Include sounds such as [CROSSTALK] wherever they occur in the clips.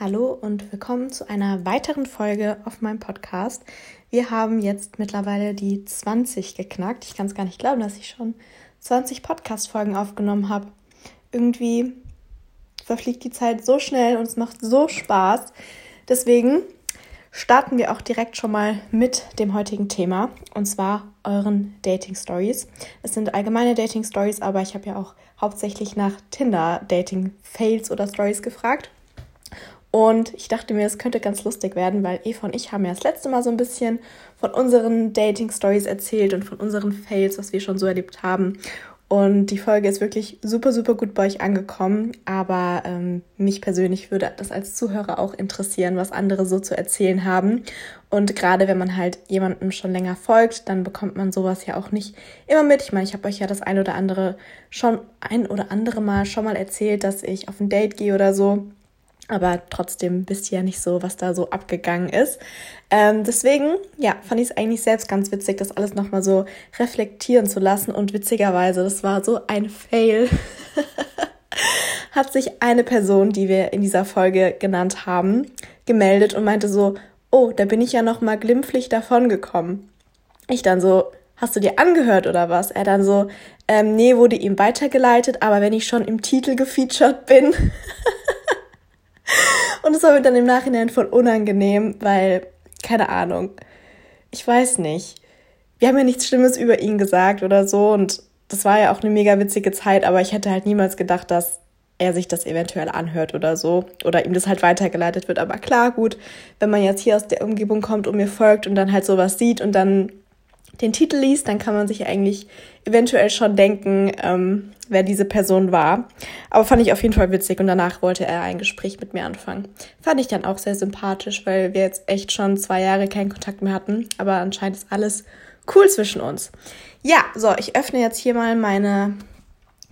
Hallo und willkommen zu einer weiteren Folge auf meinem Podcast. Wir haben jetzt mittlerweile die 20 geknackt. Ich kann es gar nicht glauben, dass ich schon 20 Podcast-Folgen aufgenommen habe. Irgendwie verfliegt die Zeit so schnell und es macht so Spaß. Deswegen starten wir auch direkt schon mal mit dem heutigen Thema und zwar euren Dating Stories. Es sind allgemeine Dating Stories, aber ich habe ja auch hauptsächlich nach Tinder Dating Fails oder Stories gefragt. Und ich dachte mir, es könnte ganz lustig werden, weil Eva und ich haben ja das letzte Mal so ein bisschen von unseren Dating-Stories erzählt und von unseren Fails, was wir schon so erlebt haben. Und die Folge ist wirklich super, super gut bei euch angekommen. Aber ähm, mich persönlich würde das als Zuhörer auch interessieren, was andere so zu erzählen haben. Und gerade wenn man halt jemandem schon länger folgt, dann bekommt man sowas ja auch nicht immer mit. Ich meine, ich habe euch ja das ein oder andere schon ein oder andere Mal schon mal erzählt, dass ich auf ein Date gehe oder so. Aber trotzdem wisst ihr ja nicht so, was da so abgegangen ist. Ähm, deswegen, ja, fand ich es eigentlich selbst ganz witzig, das alles nochmal so reflektieren zu lassen. Und witzigerweise, das war so ein Fail. [LAUGHS] hat sich eine Person, die wir in dieser Folge genannt haben, gemeldet und meinte so, oh, da bin ich ja noch mal glimpflich davongekommen. Ich dann so, hast du dir angehört oder was? Er dann so, ähm, nee, wurde ihm weitergeleitet, aber wenn ich schon im Titel gefeatured bin. [LAUGHS] Und es war mir dann im Nachhinein voll unangenehm, weil, keine Ahnung, ich weiß nicht. Wir haben ja nichts Schlimmes über ihn gesagt oder so und das war ja auch eine mega witzige Zeit, aber ich hätte halt niemals gedacht, dass er sich das eventuell anhört oder so oder ihm das halt weitergeleitet wird. Aber klar, gut, wenn man jetzt hier aus der Umgebung kommt und mir folgt und dann halt sowas sieht und dann den Titel liest, dann kann man sich eigentlich eventuell schon denken, ähm, wer diese Person war. Aber fand ich auf jeden Fall witzig und danach wollte er ein Gespräch mit mir anfangen. Fand ich dann auch sehr sympathisch, weil wir jetzt echt schon zwei Jahre keinen Kontakt mehr hatten. Aber anscheinend ist alles cool zwischen uns. Ja, so, ich öffne jetzt hier mal meine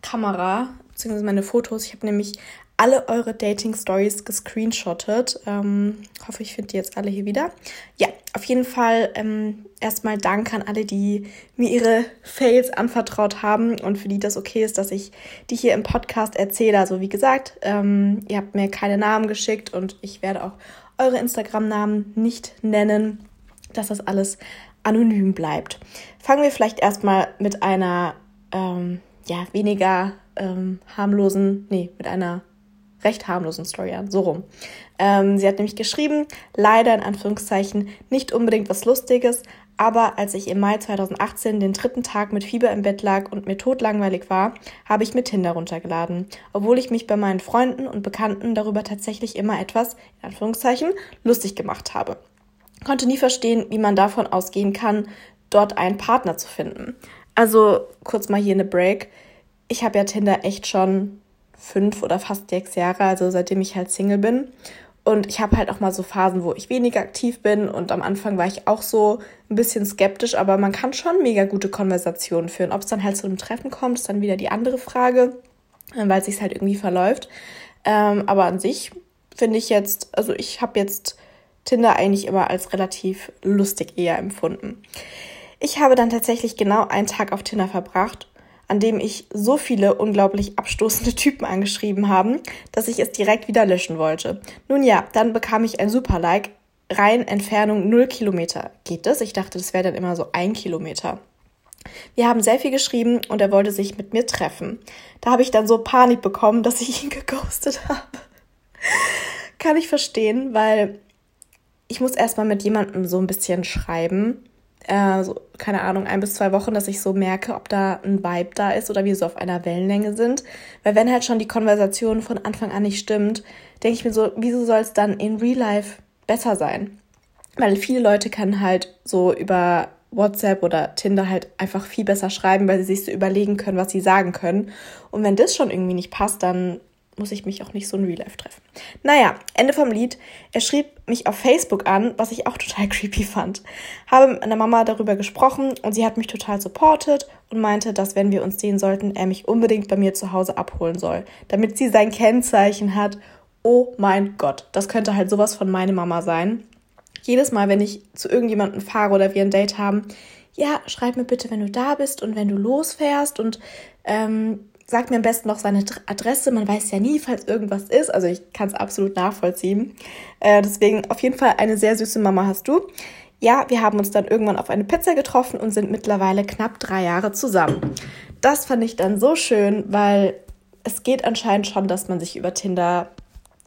Kamera, beziehungsweise meine Fotos. Ich habe nämlich alle eure Dating-Stories gescreenshottet. Ähm, hoffe, ich finde die jetzt alle hier wieder. Ja, auf jeden Fall ähm, erstmal Dank an alle, die mir ihre Fails anvertraut haben und für die das okay ist, dass ich die hier im Podcast erzähle. Also wie gesagt, ähm, ihr habt mir keine Namen geschickt und ich werde auch eure Instagram-Namen nicht nennen, dass das alles anonym bleibt. Fangen wir vielleicht erstmal mit einer ähm, ja, weniger ähm, harmlosen, nee, mit einer recht harmlosen Story an, so rum. Ähm, sie hat nämlich geschrieben, leider in Anführungszeichen nicht unbedingt was Lustiges, aber als ich im Mai 2018 den dritten Tag mit Fieber im Bett lag und mir totlangweilig war, habe ich mir Tinder runtergeladen, obwohl ich mich bei meinen Freunden und Bekannten darüber tatsächlich immer etwas, in Anführungszeichen, lustig gemacht habe. Konnte nie verstehen, wie man davon ausgehen kann, dort einen Partner zu finden. Also kurz mal hier eine Break. Ich habe ja Tinder echt schon fünf oder fast sechs Jahre, also seitdem ich halt Single bin. Und ich habe halt auch mal so Phasen, wo ich weniger aktiv bin. Und am Anfang war ich auch so ein bisschen skeptisch, aber man kann schon mega gute Konversationen führen. Ob es dann halt zu einem Treffen kommt, ist dann wieder die andere Frage, äh, weil es sich halt irgendwie verläuft. Ähm, aber an sich finde ich jetzt, also ich habe jetzt Tinder eigentlich immer als relativ lustig eher empfunden. Ich habe dann tatsächlich genau einen Tag auf Tinder verbracht an dem ich so viele unglaublich abstoßende Typen angeschrieben haben, dass ich es direkt wieder löschen wollte. Nun ja, dann bekam ich ein super Like. Rein Entfernung 0 Kilometer. Geht das? Ich dachte, das wäre dann immer so ein Kilometer. Wir haben sehr viel geschrieben und er wollte sich mit mir treffen. Da habe ich dann so Panik bekommen, dass ich ihn geghostet habe. Kann ich verstehen, weil ich muss erstmal mit jemandem so ein bisschen schreiben äh, so, keine Ahnung, ein bis zwei Wochen, dass ich so merke, ob da ein Vibe da ist oder wir so auf einer Wellenlänge sind. Weil wenn halt schon die Konversation von Anfang an nicht stimmt, denke ich mir so, wieso soll es dann in Real Life besser sein? Weil viele Leute können halt so über WhatsApp oder Tinder halt einfach viel besser schreiben, weil sie sich so überlegen können, was sie sagen können. Und wenn das schon irgendwie nicht passt, dann muss ich mich auch nicht so in Real Life treffen. Naja, Ende vom Lied. Er schrieb mich auf Facebook an, was ich auch [LAUGHS] total creepy fand. Habe mit meiner Mama darüber gesprochen und sie hat mich total supportet und meinte, dass wenn wir uns sehen sollten, er mich unbedingt bei mir zu Hause abholen soll, damit sie sein Kennzeichen hat. Oh mein Gott, das könnte halt sowas von meine Mama sein. Jedes Mal, wenn ich zu irgendjemandem fahre oder wir ein Date haben, ja, schreib mir bitte, wenn du da bist und wenn du losfährst und ähm, sagt mir am besten noch seine Adresse. Man weiß ja nie, falls irgendwas ist. Also ich kann es absolut nachvollziehen. Äh, deswegen auf jeden Fall eine sehr süße Mama hast du. Ja, wir haben uns dann irgendwann auf eine Pizza getroffen und sind mittlerweile knapp drei Jahre zusammen. Das fand ich dann so schön, weil es geht anscheinend schon, dass man sich über Tinder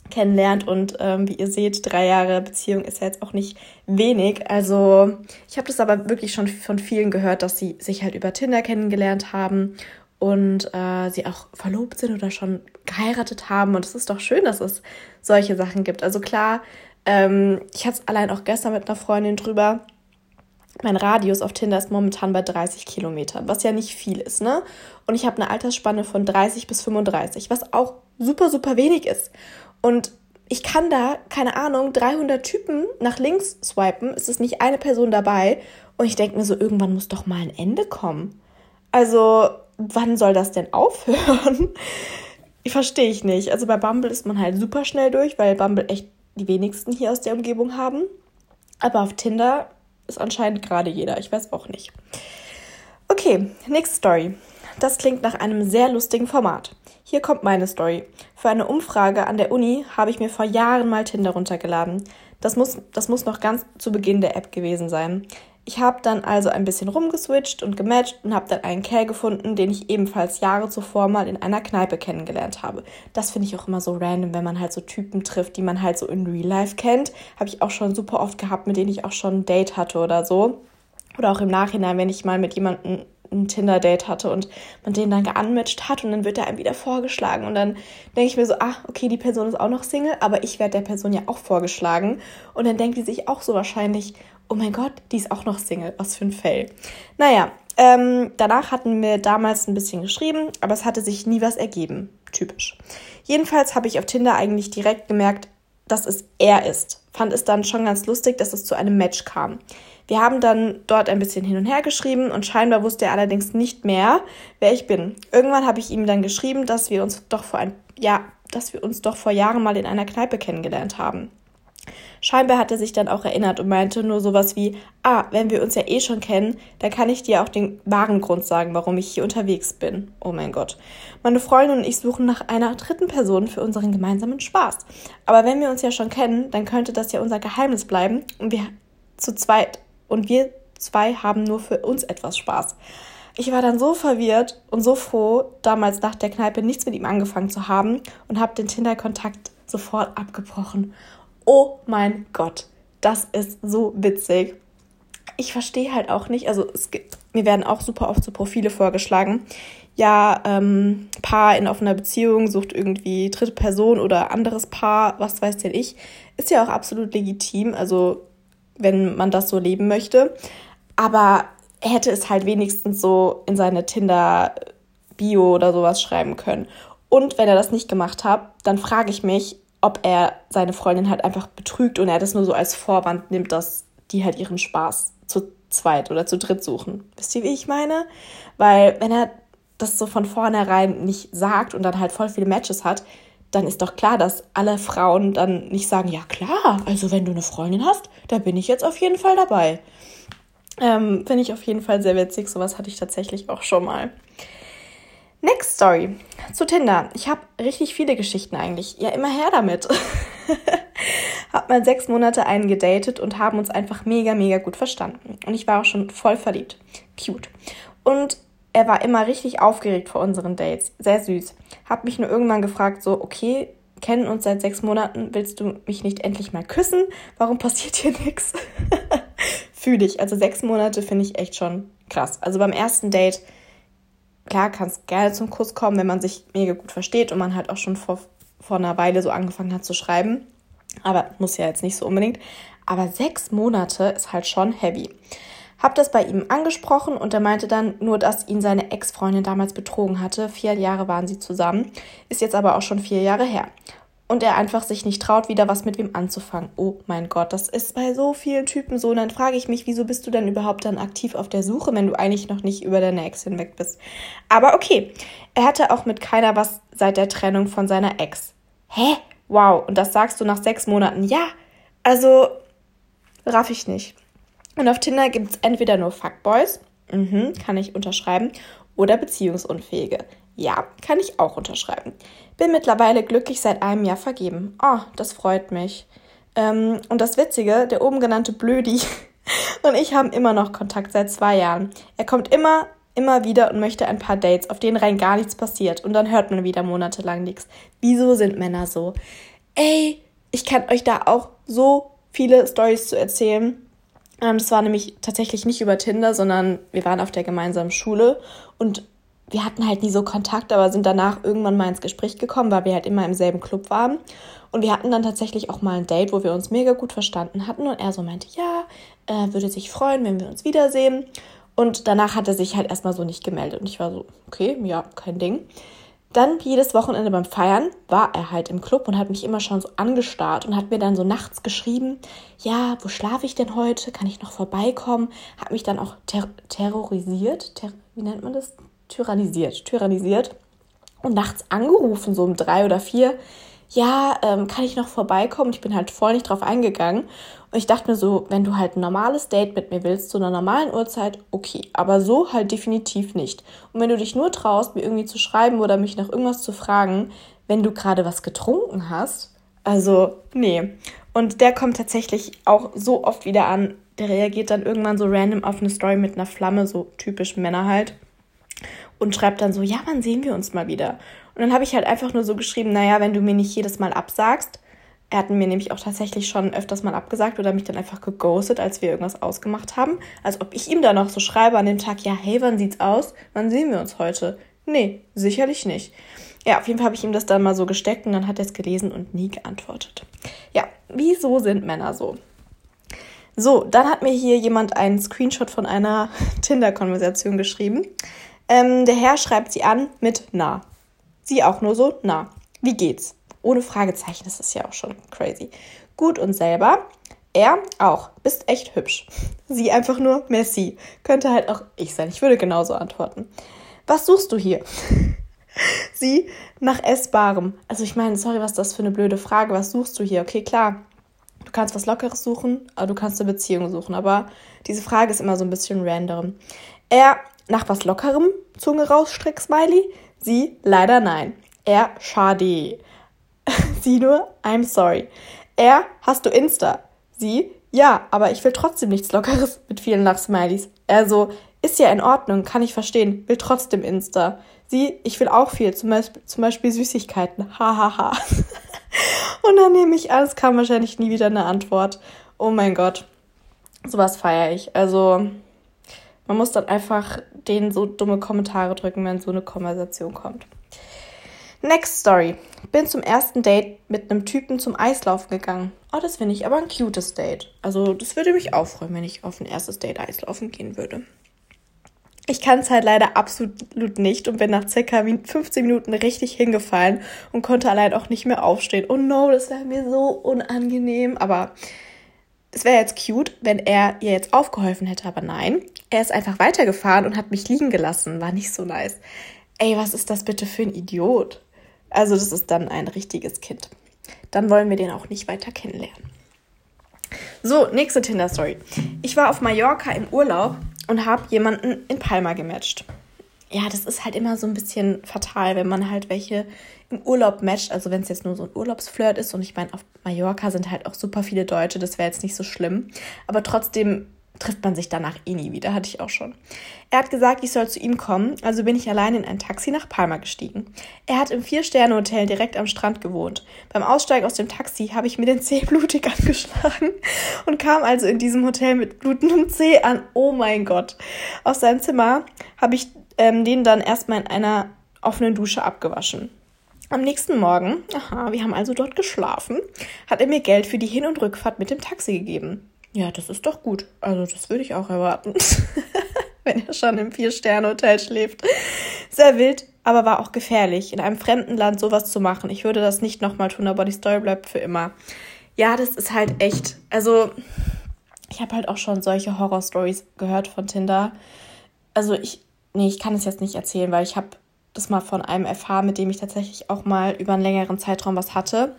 kennenlernt und ähm, wie ihr seht, drei Jahre Beziehung ist ja jetzt auch nicht wenig. Also ich habe das aber wirklich schon von vielen gehört, dass sie sich halt über Tinder kennengelernt haben und äh, sie auch verlobt sind oder schon geheiratet haben. Und es ist doch schön, dass es solche Sachen gibt. Also klar, ähm, ich hatte es allein auch gestern mit einer Freundin drüber. Mein Radius auf Tinder ist momentan bei 30 Kilometern, was ja nicht viel ist, ne? Und ich habe eine Altersspanne von 30 bis 35, was auch super, super wenig ist. Und ich kann da, keine Ahnung, 300 Typen nach links swipen, es ist nicht eine Person dabei. Und ich denke mir so, irgendwann muss doch mal ein Ende kommen. Also, wann soll das denn aufhören? [LAUGHS] Ich verstehe ich nicht. Also bei Bumble ist man halt super schnell durch, weil Bumble echt die wenigsten hier aus der Umgebung haben. Aber auf Tinder ist anscheinend gerade jeder. Ich weiß auch nicht. Okay, nächste Story. Das klingt nach einem sehr lustigen Format. Hier kommt meine Story. Für eine Umfrage an der Uni habe ich mir vor Jahren mal Tinder runtergeladen. Das muss, das muss noch ganz zu Beginn der App gewesen sein. Ich habe dann also ein bisschen rumgeswitcht und gematcht und habe dann einen Kerl gefunden, den ich ebenfalls Jahre zuvor mal in einer Kneipe kennengelernt habe. Das finde ich auch immer so random, wenn man halt so Typen trifft, die man halt so in Real Life kennt. Habe ich auch schon super oft gehabt, mit denen ich auch schon ein Date hatte oder so. Oder auch im Nachhinein, wenn ich mal mit jemandem ein Tinder-Date hatte und man den dann geanmatcht hat und dann wird er einem wieder vorgeschlagen und dann denke ich mir so, ah, okay, die Person ist auch noch Single, aber ich werde der Person ja auch vorgeschlagen und dann denkt die sich auch so wahrscheinlich, oh mein Gott, die ist auch noch Single, was für ein Fail. Naja, ähm, danach hatten wir damals ein bisschen geschrieben, aber es hatte sich nie was ergeben. Typisch. Jedenfalls habe ich auf Tinder eigentlich direkt gemerkt, dass es er ist. Fand es dann schon ganz lustig, dass es zu einem Match kam. Wir haben dann dort ein bisschen hin und her geschrieben und scheinbar wusste er allerdings nicht mehr, wer ich bin. Irgendwann habe ich ihm dann geschrieben, dass wir uns doch vor ein ja, dass wir uns doch vor Jahren mal in einer Kneipe kennengelernt haben. Scheinbar hat er sich dann auch erinnert und meinte nur sowas wie, ah, wenn wir uns ja eh schon kennen, dann kann ich dir auch den wahren Grund sagen, warum ich hier unterwegs bin. Oh mein Gott. Meine Freundin und ich suchen nach einer dritten Person für unseren gemeinsamen Spaß. Aber wenn wir uns ja schon kennen, dann könnte das ja unser Geheimnis bleiben und wir zu zweit und wir zwei haben nur für uns etwas Spaß. Ich war dann so verwirrt und so froh, damals nach der Kneipe nichts mit ihm angefangen zu haben und habe den Tinder-Kontakt sofort abgebrochen oh mein Gott, das ist so witzig. Ich verstehe halt auch nicht, also es gibt, mir werden auch super oft so Profile vorgeschlagen. Ja, ähm, Paar in offener Beziehung sucht irgendwie dritte Person oder anderes Paar, was weiß denn ich. Ist ja auch absolut legitim, also wenn man das so leben möchte. Aber er hätte es halt wenigstens so in seine Tinder-Bio oder sowas schreiben können. Und wenn er das nicht gemacht hat, dann frage ich mich, ob er seine Freundin halt einfach betrügt und er das nur so als Vorwand nimmt, dass die halt ihren Spaß zu zweit oder zu dritt suchen. Wisst ihr, wie ich meine? Weil wenn er das so von vornherein nicht sagt und dann halt voll viele Matches hat, dann ist doch klar, dass alle Frauen dann nicht sagen, ja klar, also wenn du eine Freundin hast, da bin ich jetzt auf jeden Fall dabei. Ähm, Finde ich auf jeden Fall sehr witzig. Sowas hatte ich tatsächlich auch schon mal. Next Story. Zu Tinder. Ich habe richtig viele Geschichten eigentlich. Ja, immer her damit. [LAUGHS] hab mal sechs Monate einen gedatet und haben uns einfach mega, mega gut verstanden. Und ich war auch schon voll verliebt. Cute. Und er war immer richtig aufgeregt vor unseren Dates. Sehr süß. Hab mich nur irgendwann gefragt, so, okay, kennen uns seit sechs Monaten, willst du mich nicht endlich mal küssen? Warum passiert hier [LAUGHS] nichts? Fühle ich. Also sechs Monate finde ich echt schon krass. Also beim ersten Date klar, kann es gerne zum Kuss kommen, wenn man sich mega gut versteht und man halt auch schon vor, vor einer Weile so angefangen hat zu schreiben. Aber muss ja jetzt nicht so unbedingt. Aber sechs Monate ist halt schon heavy. Hab das bei ihm angesprochen und er meinte dann nur, dass ihn seine Ex-Freundin damals betrogen hatte. Vier Jahre waren sie zusammen, ist jetzt aber auch schon vier Jahre her und er einfach sich nicht traut, wieder was mit wem anzufangen. Oh mein Gott, das ist bei so vielen Typen so. Und dann frage ich mich, wieso bist du denn überhaupt dann aktiv auf der Suche, wenn du eigentlich noch nicht über deine Ex hinweg bist? Aber okay, er hatte auch mit keiner was seit der Trennung von seiner Ex. Hä? Wow, und das sagst du nach sechs Monaten? Ja, also raff ich nicht. Und auf Tinder gibt es entweder nur Fuckboys, mhm, kann ich unterschreiben, oder Beziehungsunfähige. Ja, kann ich auch unterschreiben. Bin mittlerweile glücklich seit einem Jahr vergeben. Oh, das freut mich. Ähm, und das Witzige, der oben genannte Blödi [LAUGHS] und ich haben immer noch Kontakt seit zwei Jahren. Er kommt immer, immer wieder und möchte ein paar Dates, auf denen rein gar nichts passiert. Und dann hört man wieder monatelang nichts. Wieso sind Männer so? Ey, ich kann euch da auch so viele Stories zu erzählen. Ähm, das war nämlich tatsächlich nicht über Tinder, sondern wir waren auf der gemeinsamen Schule und wir hatten halt nie so Kontakt, aber sind danach irgendwann mal ins Gespräch gekommen, weil wir halt immer im selben Club waren. Und wir hatten dann tatsächlich auch mal ein Date, wo wir uns mega gut verstanden hatten. Und er so meinte, ja, er würde sich freuen, wenn wir uns wiedersehen. Und danach hat er sich halt erstmal so nicht gemeldet. Und ich war so, okay, ja, kein Ding. Dann jedes Wochenende beim Feiern war er halt im Club und hat mich immer schon so angestarrt und hat mir dann so nachts geschrieben, ja, wo schlafe ich denn heute? Kann ich noch vorbeikommen? Hat mich dann auch ter terrorisiert, ter wie nennt man das? Tyrannisiert, tyrannisiert und nachts angerufen, so um drei oder vier. Ja, ähm, kann ich noch vorbeikommen? Ich bin halt voll nicht drauf eingegangen. Und ich dachte mir so, wenn du halt ein normales Date mit mir willst, zu einer normalen Uhrzeit, okay. Aber so halt definitiv nicht. Und wenn du dich nur traust, mir irgendwie zu schreiben oder mich nach irgendwas zu fragen, wenn du gerade was getrunken hast, also nee. Und der kommt tatsächlich auch so oft wieder an. Der reagiert dann irgendwann so random auf eine Story mit einer Flamme, so typisch Männer halt. Und schreibt dann so, ja, wann sehen wir uns mal wieder? Und dann habe ich halt einfach nur so geschrieben, naja, wenn du mir nicht jedes Mal absagst, er hat mir nämlich auch tatsächlich schon öfters mal abgesagt oder mich dann einfach geghostet, als wir irgendwas ausgemacht haben. Als ob ich ihm dann noch so schreibe an dem Tag, ja, hey, wann sieht's aus? Wann sehen wir uns heute? Nee, sicherlich nicht. Ja, auf jeden Fall habe ich ihm das dann mal so gesteckt und dann hat er es gelesen und nie geantwortet. Ja, wieso sind Männer so? So, dann hat mir hier jemand einen Screenshot von einer [LAUGHS] Tinder-Konversation geschrieben. Ähm, der Herr schreibt sie an mit na. Sie auch nur so, na. Wie geht's? Ohne Fragezeichen, das ist ja auch schon crazy. Gut und selber. Er auch. Bist echt hübsch. [LAUGHS] Sie einfach nur merci. Könnte halt auch ich sein. Ich würde genauso antworten. Was suchst du hier? [LAUGHS] Sie nach Essbarem. Also ich meine, sorry, was ist das für eine blöde Frage. Was suchst du hier? Okay, klar. Du kannst was Lockeres suchen, aber du kannst eine Beziehung suchen. Aber diese Frage ist immer so ein bisschen random. Er nach was Lockerem, Zunge rausstreck, Smiley. Sie leider nein. Er schade. [LAUGHS] Sie nur, I'm sorry. Er, hast du Insta? Sie, ja, aber ich will trotzdem nichts Lockeres [LAUGHS] mit vielen Lachsmilies. Er so, ist ja in Ordnung, kann ich verstehen, will trotzdem Insta. Sie, ich will auch viel, zum Beispiel, zum Beispiel Süßigkeiten. Hahaha. Ha, ha. [LAUGHS] Und dann nehme ich an, es kam wahrscheinlich nie wieder eine Antwort. Oh mein Gott. Sowas feiere ich. Also, man muss dann einfach denen so dumme Kommentare drücken, wenn so eine Konversation kommt. Next Story. Bin zum ersten Date mit einem Typen zum Eislaufen gegangen. Oh, das finde ich aber ein cutes Date. Also, das würde mich auch freuen, wenn ich auf ein erstes Date Eislaufen gehen würde. Ich kann es halt leider absolut nicht und bin nach circa 15 Minuten richtig hingefallen und konnte allein auch nicht mehr aufstehen. Oh no, das wäre mir so unangenehm. Aber es wäre jetzt cute, wenn er ihr jetzt aufgeholfen hätte. Aber nein, er ist einfach weitergefahren und hat mich liegen gelassen. War nicht so nice. Ey, was ist das bitte für ein Idiot? Also das ist dann ein richtiges Kind. Dann wollen wir den auch nicht weiter kennenlernen. So, nächste Tinder-Story. Ich war auf Mallorca im Urlaub und habe jemanden in Palma gematcht. Ja, das ist halt immer so ein bisschen fatal, wenn man halt welche im Urlaub matcht. Also wenn es jetzt nur so ein Urlaubsflirt ist und ich meine, auf Mallorca sind halt auch super viele Deutsche, das wäre jetzt nicht so schlimm. Aber trotzdem trifft man sich danach eh nie wieder, hatte ich auch schon. Er hat gesagt, ich soll zu ihm kommen, also bin ich allein in ein Taxi nach Palma gestiegen. Er hat im Vier-Sterne-Hotel direkt am Strand gewohnt. Beim Aussteigen aus dem Taxi habe ich mir den [LAUGHS] Zeh blutig angeschlagen und kam also in diesem Hotel mit blutendem Zeh an. Oh mein Gott. Aus seinem Zimmer habe ich ähm, den dann erstmal in einer offenen Dusche abgewaschen. Am nächsten Morgen, aha, wir haben also dort geschlafen, hat er mir Geld für die Hin- und Rückfahrt mit dem Taxi gegeben. Ja, das ist doch gut. Also, das würde ich auch erwarten. [LAUGHS] Wenn er schon im Vier-Sterne-Hotel schläft. Sehr wild, aber war auch gefährlich, in einem fremden Land sowas zu machen. Ich würde das nicht nochmal tun, aber die Story bleibt für immer. Ja, das ist halt echt. Also, ich habe halt auch schon solche Horror-Stories gehört von Tinder. Also, ich. Nee, ich kann es jetzt nicht erzählen, weil ich habe das mal von einem erfahren, mit dem ich tatsächlich auch mal über einen längeren Zeitraum was hatte.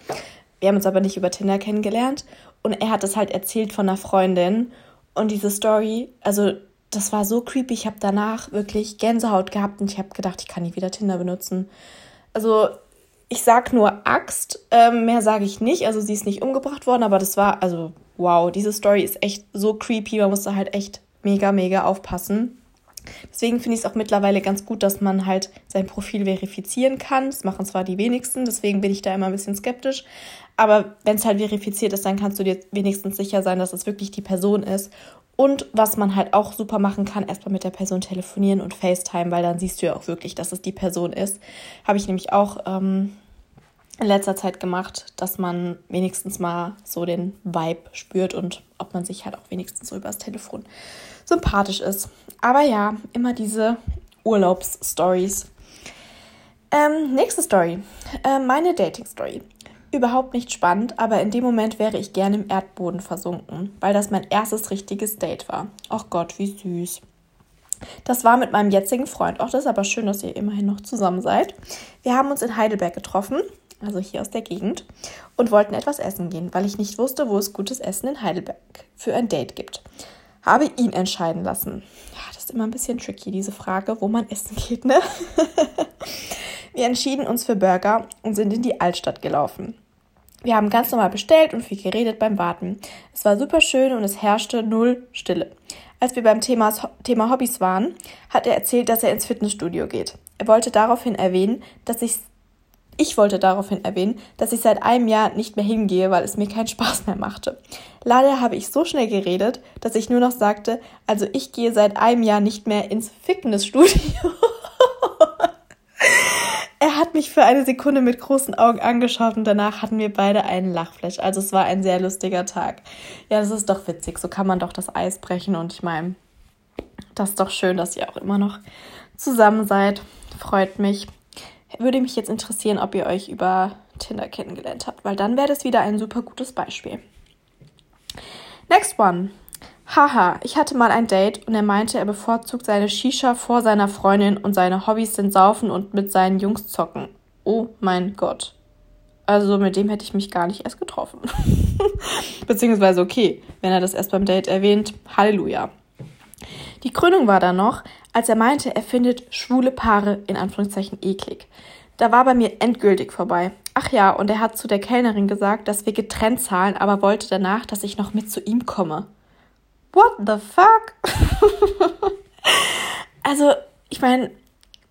Wir haben uns aber nicht über Tinder kennengelernt. Und er hat es halt erzählt von einer Freundin. Und diese Story, also das war so creepy. Ich habe danach wirklich Gänsehaut gehabt und ich habe gedacht, ich kann nie wieder Tinder benutzen. Also ich sag nur Axt, ähm, mehr sage ich nicht. Also sie ist nicht umgebracht worden, aber das war, also wow, diese Story ist echt so creepy. Man musste halt echt mega, mega aufpassen. Deswegen finde ich es auch mittlerweile ganz gut, dass man halt sein Profil verifizieren kann. Das machen zwar die wenigsten, deswegen bin ich da immer ein bisschen skeptisch. Aber wenn es halt verifiziert ist, dann kannst du dir wenigstens sicher sein, dass es wirklich die Person ist. Und was man halt auch super machen kann, erstmal mit der Person telefonieren und FaceTime, weil dann siehst du ja auch wirklich, dass es die Person ist. Habe ich nämlich auch ähm, in letzter Zeit gemacht, dass man wenigstens mal so den Vibe spürt und ob man sich halt auch wenigstens so übers Telefon sympathisch ist. Aber ja, immer diese Urlaubsstories. Ähm, nächste Story. Äh, meine Dating-Story überhaupt nicht spannend, aber in dem Moment wäre ich gerne im Erdboden versunken, weil das mein erstes richtiges Date war. Ach Gott, wie süß. Das war mit meinem jetzigen Freund. Auch das ist aber schön, dass ihr immerhin noch zusammen seid. Wir haben uns in Heidelberg getroffen, also hier aus der Gegend, und wollten etwas essen gehen, weil ich nicht wusste, wo es gutes Essen in Heidelberg für ein Date gibt. Habe ihn entscheiden lassen. Ja, das ist immer ein bisschen tricky, diese Frage, wo man essen geht, ne? [LAUGHS] Wir entschieden uns für Burger und sind in die Altstadt gelaufen. Wir haben ganz normal bestellt und viel geredet beim Warten. Es war super schön und es herrschte null Stille. Als wir beim Thema, Thema Hobbys waren, hat er erzählt, dass er ins Fitnessstudio geht. Er wollte daraufhin erwähnen, dass ich ich wollte daraufhin erwähnen, dass ich seit einem Jahr nicht mehr hingehe, weil es mir keinen Spaß mehr machte. Leider habe ich so schnell geredet, dass ich nur noch sagte, also ich gehe seit einem Jahr nicht mehr ins Fitnessstudio. [LAUGHS] Er hat mich für eine Sekunde mit großen Augen angeschaut und danach hatten wir beide einen Lachflash. Also es war ein sehr lustiger Tag. Ja, das ist doch witzig. So kann man doch das Eis brechen und ich meine, das ist doch schön, dass ihr auch immer noch zusammen seid. Freut mich. Würde mich jetzt interessieren, ob ihr euch über Tinder kennengelernt habt, weil dann wäre das wieder ein super gutes Beispiel. Next one. Haha, ich hatte mal ein Date und er meinte, er bevorzugt seine Shisha vor seiner Freundin und seine Hobbys sind Saufen und mit seinen Jungs zocken. Oh mein Gott. Also mit dem hätte ich mich gar nicht erst getroffen. [LAUGHS] Beziehungsweise okay, wenn er das erst beim Date erwähnt, Halleluja. Die Krönung war dann noch, als er meinte, er findet schwule Paare in Anführungszeichen eklig. Da war bei mir endgültig vorbei. Ach ja, und er hat zu der Kellnerin gesagt, dass wir getrennt zahlen, aber wollte danach, dass ich noch mit zu ihm komme. What the fuck? [LAUGHS] also, ich meine,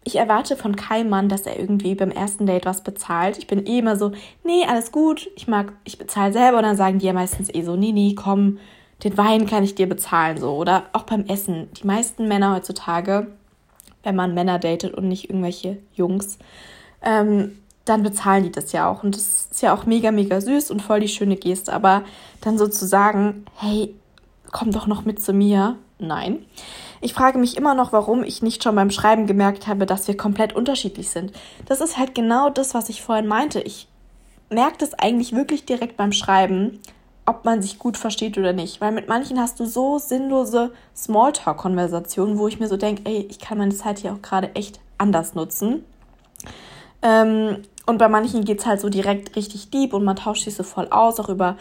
ich erwarte von keinem Mann, dass er irgendwie beim ersten Date was bezahlt. Ich bin eh immer so, nee, alles gut, ich mag, ich bezahle selber und dann sagen die ja meistens eh so, nee, nee, komm, den Wein kann ich dir bezahlen, so. Oder auch beim Essen. Die meisten Männer heutzutage, wenn man Männer datet und nicht irgendwelche Jungs, ähm, dann bezahlen die das ja auch. Und das ist ja auch mega, mega süß und voll die schöne Geste. Aber dann so zu sagen, hey, komm doch noch mit zu mir. Nein. Ich frage mich immer noch, warum ich nicht schon beim Schreiben gemerkt habe, dass wir komplett unterschiedlich sind. Das ist halt genau das, was ich vorhin meinte. Ich merke das eigentlich wirklich direkt beim Schreiben, ob man sich gut versteht oder nicht. Weil mit manchen hast du so sinnlose Smalltalk-Konversationen, wo ich mir so denke, ey, ich kann meine Zeit hier auch gerade echt anders nutzen. Ähm, und bei manchen geht es halt so direkt richtig deep und man tauscht sich so voll aus, auch über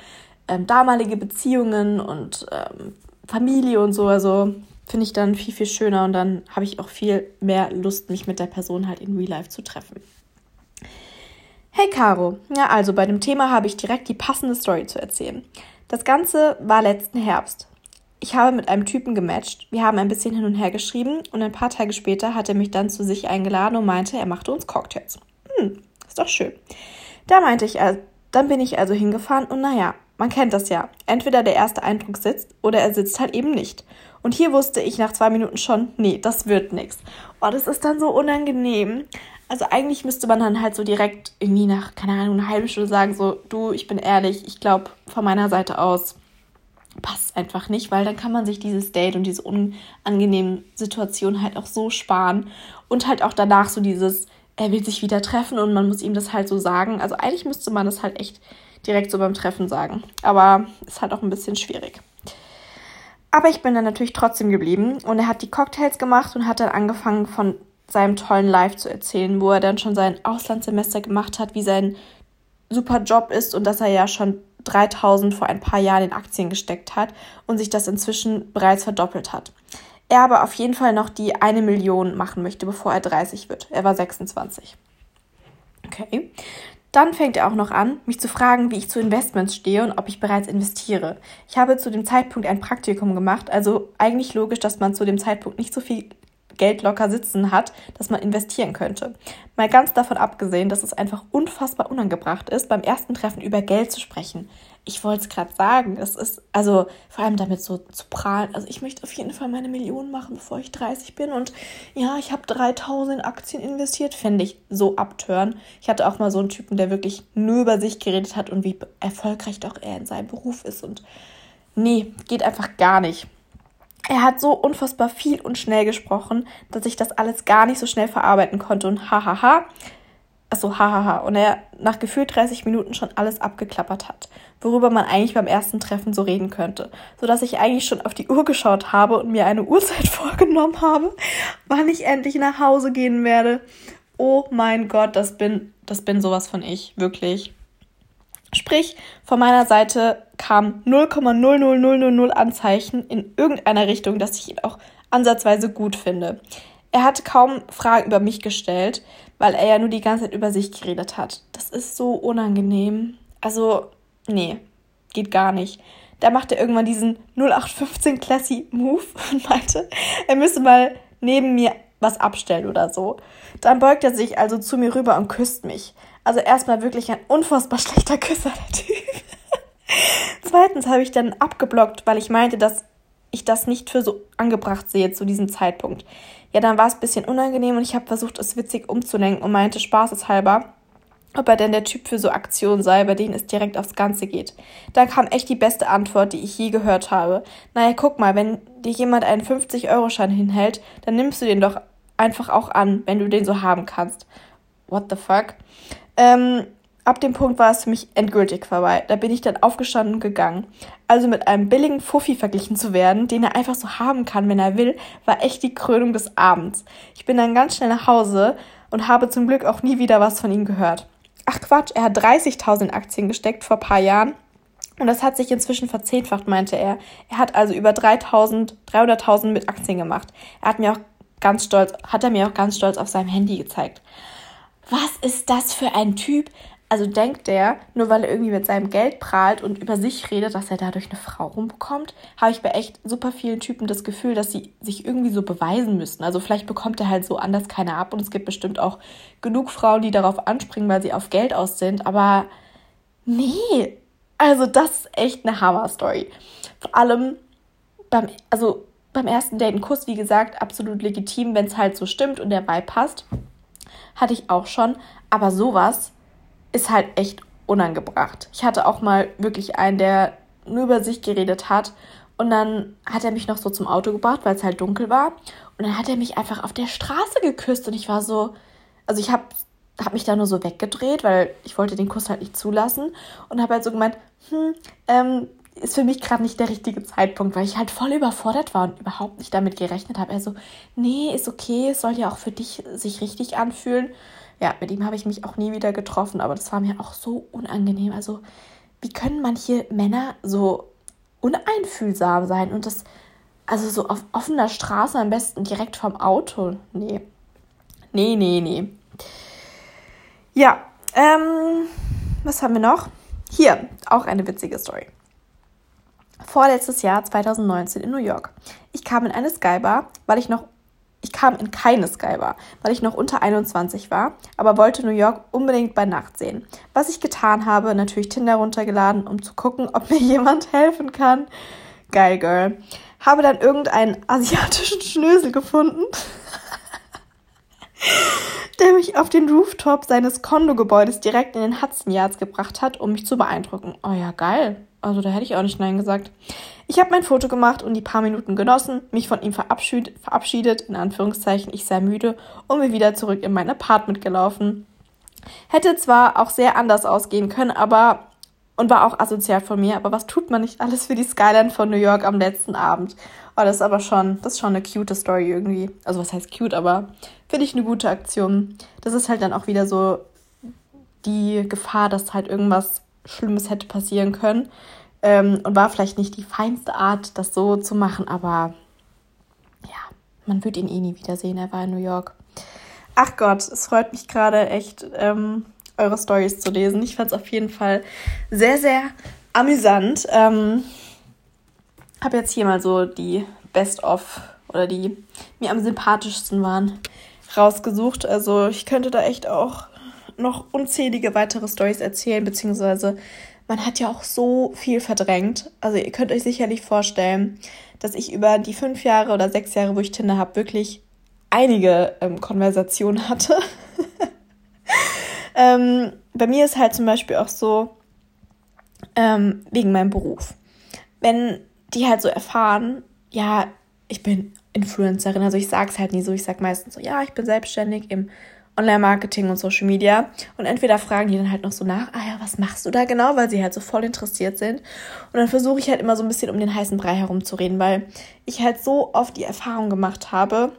ähm, damalige Beziehungen und ähm, Familie und so. Also finde ich dann viel, viel schöner und dann habe ich auch viel mehr Lust, mich mit der Person halt in Real Life zu treffen. Hey Caro, ja also bei dem Thema habe ich direkt die passende Story zu erzählen. Das Ganze war letzten Herbst. Ich habe mit einem Typen gematcht, wir haben ein bisschen hin und her geschrieben und ein paar Tage später hat er mich dann zu sich eingeladen und meinte, er machte uns Cocktails. Hm, ist doch schön. Da meinte ich, dann bin ich also hingefahren und naja, man kennt das ja. Entweder der erste Eindruck sitzt oder er sitzt halt eben nicht. Und hier wusste ich nach zwei Minuten schon, nee, das wird nichts. Oh, das ist dann so unangenehm. Also eigentlich müsste man dann halt so direkt irgendwie nach, keine Ahnung, einer halben Stunde sagen, so, du, ich bin ehrlich, ich glaube von meiner Seite aus passt einfach nicht, weil dann kann man sich dieses Date und diese unangenehmen Situationen halt auch so sparen und halt auch danach so dieses, er will sich wieder treffen und man muss ihm das halt so sagen. Also eigentlich müsste man das halt echt direkt so beim Treffen sagen. Aber ist halt auch ein bisschen schwierig. Aber ich bin dann natürlich trotzdem geblieben und er hat die Cocktails gemacht und hat dann angefangen von seinem tollen Live zu erzählen, wo er dann schon sein Auslandssemester gemacht hat, wie sein super Job ist und dass er ja schon 3000 vor ein paar Jahren in Aktien gesteckt hat und sich das inzwischen bereits verdoppelt hat. Er aber auf jeden Fall noch die eine Million machen möchte, bevor er 30 wird. Er war 26. Okay. Dann fängt er auch noch an, mich zu fragen, wie ich zu Investments stehe und ob ich bereits investiere. Ich habe zu dem Zeitpunkt ein Praktikum gemacht, also eigentlich logisch, dass man zu dem Zeitpunkt nicht so viel Geld locker sitzen hat, dass man investieren könnte. Mal ganz davon abgesehen, dass es einfach unfassbar unangebracht ist, beim ersten Treffen über Geld zu sprechen. Ich wollte es gerade sagen, es ist, also vor allem damit so zu prahlen. Also ich möchte auf jeden Fall meine Millionen machen, bevor ich 30 bin. Und ja, ich habe 3000 Aktien investiert, fände ich so abtören. Ich hatte auch mal so einen Typen, der wirklich nur über sich geredet hat und wie erfolgreich doch er in seinem Beruf ist. Und nee, geht einfach gar nicht. Er hat so unfassbar viel und schnell gesprochen, dass ich das alles gar nicht so schnell verarbeiten konnte und hahaha, also hahaha, und er nach gefühlt 30 Minuten schon alles abgeklappert hat, worüber man eigentlich beim ersten Treffen so reden könnte, sodass ich eigentlich schon auf die Uhr geschaut habe und mir eine Uhrzeit [LAUGHS] vorgenommen habe, wann ich endlich nach Hause gehen werde. Oh mein Gott, das bin, das bin sowas von ich, wirklich. Sprich, von meiner Seite kam 0,00000 Anzeichen in irgendeiner Richtung, dass ich ihn auch ansatzweise gut finde. Er hat kaum Fragen über mich gestellt, weil er ja nur die ganze Zeit über sich geredet hat. Das ist so unangenehm. Also, nee, geht gar nicht. Da macht er irgendwann diesen 0815 Classy Move und meinte, er müsse mal neben mir was abstellen oder so. Dann beugt er sich also zu mir rüber und küsst mich. Also erstmal wirklich ein unfassbar [LAUGHS] schlechter Küsser, der Typ. [LAUGHS] Zweitens habe ich dann abgeblockt, weil ich meinte, dass ich das nicht für so angebracht sehe zu diesem Zeitpunkt. Ja, dann war es ein bisschen unangenehm und ich habe versucht, es witzig umzulenken und meinte spaßeshalber, ob er denn der Typ für so Aktionen sei, bei denen es direkt aufs Ganze geht. Da kam echt die beste Antwort, die ich je gehört habe. Naja, guck mal, wenn dir jemand einen 50-Euro-Schein hinhält, dann nimmst du den doch einfach auch an, wenn du den so haben kannst. What the fuck? Ähm, ab dem Punkt war es für mich endgültig vorbei. Da bin ich dann aufgestanden und gegangen. Also mit einem billigen Fuffi verglichen zu werden, den er einfach so haben kann, wenn er will, war echt die Krönung des Abends. Ich bin dann ganz schnell nach Hause und habe zum Glück auch nie wieder was von ihm gehört. Ach Quatsch, er hat 30.000 Aktien gesteckt vor paar Jahren. Und das hat sich inzwischen verzehnfacht, meinte er. Er hat also über 3.000, 300.000 mit Aktien gemacht. Er hat mir auch ganz stolz, hat er mir auch ganz stolz auf seinem Handy gezeigt was ist das für ein Typ? Also denkt der, nur weil er irgendwie mit seinem Geld prahlt und über sich redet, dass er dadurch eine Frau rumbekommt, habe ich bei echt super vielen Typen das Gefühl, dass sie sich irgendwie so beweisen müssen. Also vielleicht bekommt er halt so anders keiner ab und es gibt bestimmt auch genug Frauen, die darauf anspringen, weil sie auf Geld aus sind. Aber nee, also das ist echt eine Hammer-Story. Vor allem beim, also beim ersten Date ein Kuss, wie gesagt, absolut legitim, wenn es halt so stimmt und der Vibe passt hatte ich auch schon, aber sowas ist halt echt unangebracht. Ich hatte auch mal wirklich einen, der nur über sich geredet hat und dann hat er mich noch so zum Auto gebracht, weil es halt dunkel war und dann hat er mich einfach auf der Straße geküsst und ich war so, also ich habe hab mich da nur so weggedreht, weil ich wollte den Kuss halt nicht zulassen und habe halt so gemeint, hm, ähm, ist für mich gerade nicht der richtige Zeitpunkt, weil ich halt voll überfordert war und überhaupt nicht damit gerechnet habe. Er so, nee, ist okay, es soll ja auch für dich sich richtig anfühlen. Ja, mit ihm habe ich mich auch nie wieder getroffen, aber das war mir auch so unangenehm. Also, wie können manche Männer so uneinfühlsam sein und das, also so auf offener Straße am besten direkt vom Auto? Nee. Nee, nee, nee. Ja, ähm, was haben wir noch? Hier, auch eine witzige Story vorletztes Jahr 2019 in New York. Ich kam in eine Skybar, weil ich noch ich kam in keine Skybar, weil ich noch unter 21 war, aber wollte New York unbedingt bei Nacht sehen. Was ich getan habe, natürlich Tinder runtergeladen, um zu gucken, ob mir [LAUGHS] jemand helfen kann. Geil, Girl. Habe dann irgendeinen [LAUGHS] asiatischen Schnösel gefunden, [LAUGHS] der mich auf den Rooftop seines Kondogebäudes direkt in den Hudson Yards gebracht hat, um mich zu beeindrucken. Oh ja, geil. Also da hätte ich auch nicht Nein gesagt. Ich habe mein Foto gemacht und die paar Minuten genossen, mich von ihm verabschiedet, verabschiedet, in Anführungszeichen, ich sei müde und bin wieder zurück in mein Apartment gelaufen. Hätte zwar auch sehr anders ausgehen können, aber und war auch asozial von mir, aber was tut man nicht alles für die Skyline von New York am letzten Abend? Oh, das ist aber schon, das ist schon eine cute Story irgendwie. Also was heißt cute, aber finde ich eine gute Aktion. Das ist halt dann auch wieder so die Gefahr, dass halt irgendwas Schlimmes hätte passieren können. Ähm, und war vielleicht nicht die feinste Art, das so zu machen, aber ja, man wird ihn eh nie wiedersehen. Er war in New York. Ach Gott, es freut mich gerade echt, ähm, eure Stories zu lesen. Ich fand es auf jeden Fall sehr, sehr amüsant. Ähm, habe jetzt hier mal so die Best-of oder die mir am sympathischsten waren rausgesucht. Also ich könnte da echt auch noch unzählige weitere Stories erzählen, beziehungsweise man hat ja auch so viel verdrängt. Also ihr könnt euch sicherlich vorstellen, dass ich über die fünf Jahre oder sechs Jahre, wo ich Tinder habe, wirklich einige ähm, Konversationen hatte. [LAUGHS] ähm, bei mir ist halt zum Beispiel auch so, ähm, wegen meinem Beruf. Wenn die halt so erfahren, ja, ich bin Influencerin, also ich sage es halt nie so, ich sage meistens so, ja, ich bin selbstständig im Online-Marketing und Social Media. Und entweder fragen die dann halt noch so nach, ah ja, was machst du da genau, weil sie halt so voll interessiert sind. Und dann versuche ich halt immer so ein bisschen um den heißen Brei herumzureden, weil ich halt so oft die Erfahrung gemacht habe,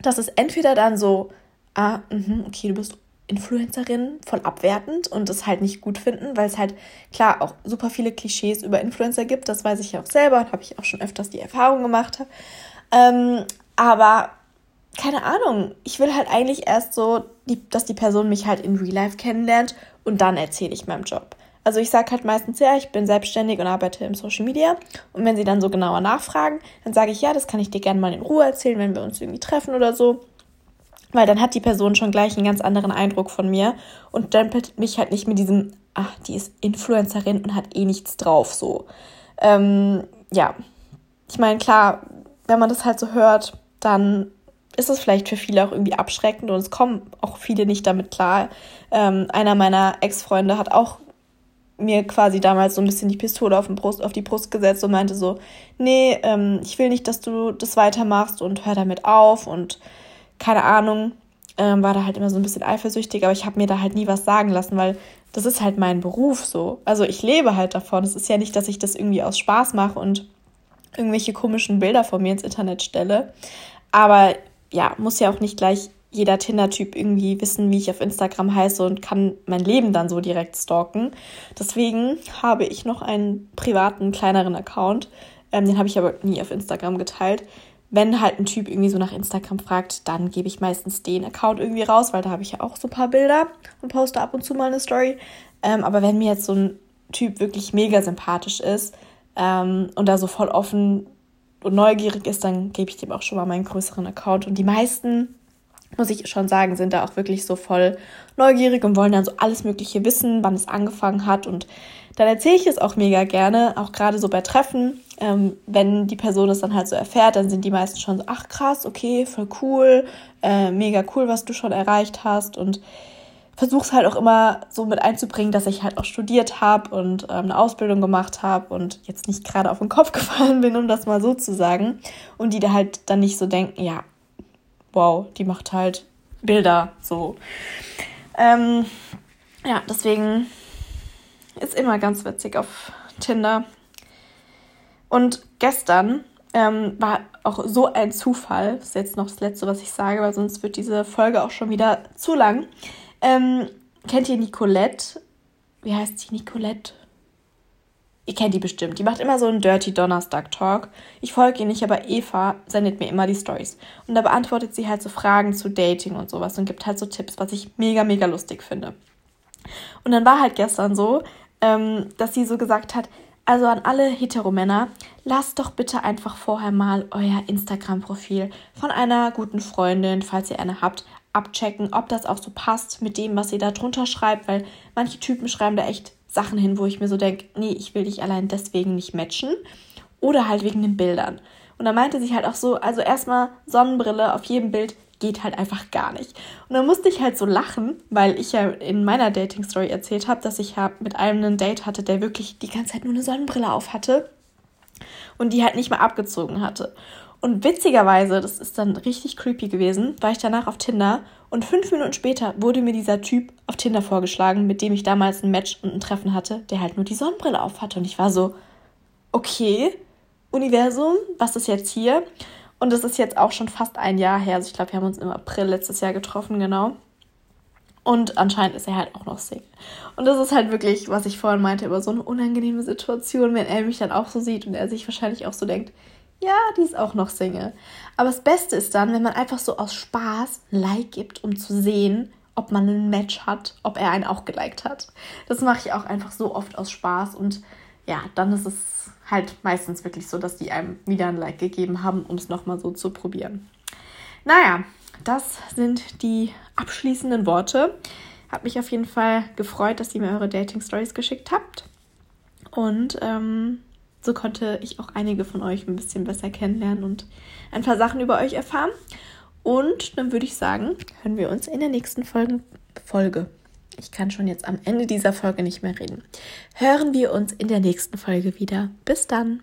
dass es entweder dann so, ah, mh, okay, du bist Influencerin, voll abwertend und das halt nicht gut finden, weil es halt klar auch super viele Klischees über Influencer gibt, das weiß ich ja auch selber und habe ich auch schon öfters die Erfahrung gemacht. Ähm, aber keine Ahnung, ich will halt eigentlich erst so, die, dass die Person mich halt in Real Life kennenlernt und dann erzähle ich meinem Job. Also ich sage halt meistens, ja, ich bin selbstständig und arbeite im Social Media. Und wenn sie dann so genauer nachfragen, dann sage ich, ja, das kann ich dir gerne mal in Ruhe erzählen, wenn wir uns irgendwie treffen oder so. Weil dann hat die Person schon gleich einen ganz anderen Eindruck von mir und dämpelt mich halt nicht mit diesem, ach, die ist Influencerin und hat eh nichts drauf, so. Ähm, ja, ich meine, klar, wenn man das halt so hört, dann ist es vielleicht für viele auch irgendwie abschreckend und es kommen auch viele nicht damit klar. Ähm, einer meiner Ex-Freunde hat auch mir quasi damals so ein bisschen die Pistole auf, Brust, auf die Brust gesetzt und meinte so, nee, ähm, ich will nicht, dass du das weitermachst und hör damit auf und keine Ahnung, ähm, war da halt immer so ein bisschen eifersüchtig, aber ich habe mir da halt nie was sagen lassen, weil das ist halt mein Beruf so. Also ich lebe halt davon. Es ist ja nicht, dass ich das irgendwie aus Spaß mache und irgendwelche komischen Bilder von mir ins Internet stelle. Aber ja, muss ja auch nicht gleich jeder Tinder-Typ irgendwie wissen, wie ich auf Instagram heiße und kann mein Leben dann so direkt stalken. Deswegen habe ich noch einen privaten, kleineren Account. Ähm, den habe ich aber nie auf Instagram geteilt. Wenn halt ein Typ irgendwie so nach Instagram fragt, dann gebe ich meistens den Account irgendwie raus, weil da habe ich ja auch so ein paar Bilder und poste ab und zu mal eine Story. Ähm, aber wenn mir jetzt so ein Typ wirklich mega sympathisch ist ähm, und da so voll offen neugierig ist, dann gebe ich dem auch schon mal meinen größeren Account. Und die meisten, muss ich schon sagen, sind da auch wirklich so voll neugierig und wollen dann so alles Mögliche wissen, wann es angefangen hat. Und dann erzähle ich es auch mega gerne, auch gerade so bei Treffen. Ähm, wenn die Person es dann halt so erfährt, dann sind die meisten schon so, ach krass, okay, voll cool, äh, mega cool, was du schon erreicht hast. Und versuche es halt auch immer so mit einzubringen, dass ich halt auch studiert habe und ähm, eine Ausbildung gemacht habe und jetzt nicht gerade auf den Kopf [LAUGHS] gefallen bin, um das mal so zu sagen. Und die da halt dann nicht so denken, ja, wow, die macht halt Bilder so. Ähm, ja, deswegen ist immer ganz witzig auf Tinder. Und gestern ähm, war auch so ein Zufall, das ist jetzt noch das Letzte, was ich sage, weil sonst wird diese Folge auch schon wieder zu lang. Ähm, kennt ihr Nicolette? Wie heißt sie? Nicolette? Ihr kennt die bestimmt. Die macht immer so einen Dirty Donnerstag Talk. Ich folge ihr nicht, aber Eva sendet mir immer die Stories. Und da beantwortet sie halt so Fragen zu Dating und sowas und gibt halt so Tipps, was ich mega, mega lustig finde. Und dann war halt gestern so, ähm, dass sie so gesagt hat, also an alle Heteromänner, lasst doch bitte einfach vorher mal euer Instagram-Profil von einer guten Freundin, falls ihr eine habt, abchecken, ob das auch so passt mit dem, was ihr da drunter schreibt, weil manche Typen schreiben da echt Sachen hin, wo ich mir so denke, nee, ich will dich allein deswegen nicht matchen oder halt wegen den Bildern. Und da meinte sie halt auch so, also erstmal Sonnenbrille auf jedem Bild geht halt einfach gar nicht. Und dann musste ich halt so lachen, weil ich ja in meiner Dating-Story erzählt habe, dass ich mit einem ein Date hatte, der wirklich die ganze Zeit nur eine Sonnenbrille auf hatte und die halt nicht mehr abgezogen hatte. Und witzigerweise, das ist dann richtig creepy gewesen, war ich danach auf Tinder und fünf Minuten später wurde mir dieser Typ auf Tinder vorgeschlagen, mit dem ich damals ein Match und ein Treffen hatte, der halt nur die Sonnenbrille auf hatte. Und ich war so, okay, Universum, was ist jetzt hier? Und das ist jetzt auch schon fast ein Jahr her. Also ich glaube, wir haben uns im April letztes Jahr getroffen, genau. Und anscheinend ist er halt auch noch Single. Und das ist halt wirklich, was ich vorhin meinte, über so eine unangenehme Situation, wenn er mich dann auch so sieht und er sich wahrscheinlich auch so denkt, ja, die ist auch noch Single. Aber das Beste ist dann, wenn man einfach so aus Spaß ein Like gibt, um zu sehen, ob man ein Match hat, ob er einen auch geliked hat. Das mache ich auch einfach so oft aus Spaß und ja, dann ist es halt meistens wirklich so, dass die einem wieder ein Like gegeben haben, um es nochmal so zu probieren. Naja, das sind die abschließenden Worte. Hat mich auf jeden Fall gefreut, dass ihr mir eure Dating Stories geschickt habt. Und ähm, so konnte ich auch einige von euch ein bisschen besser kennenlernen und ein paar Sachen über euch erfahren. Und dann würde ich sagen, hören wir uns in der nächsten Folge. Folge. Ich kann schon jetzt am Ende dieser Folge nicht mehr reden. Hören wir uns in der nächsten Folge wieder. Bis dann.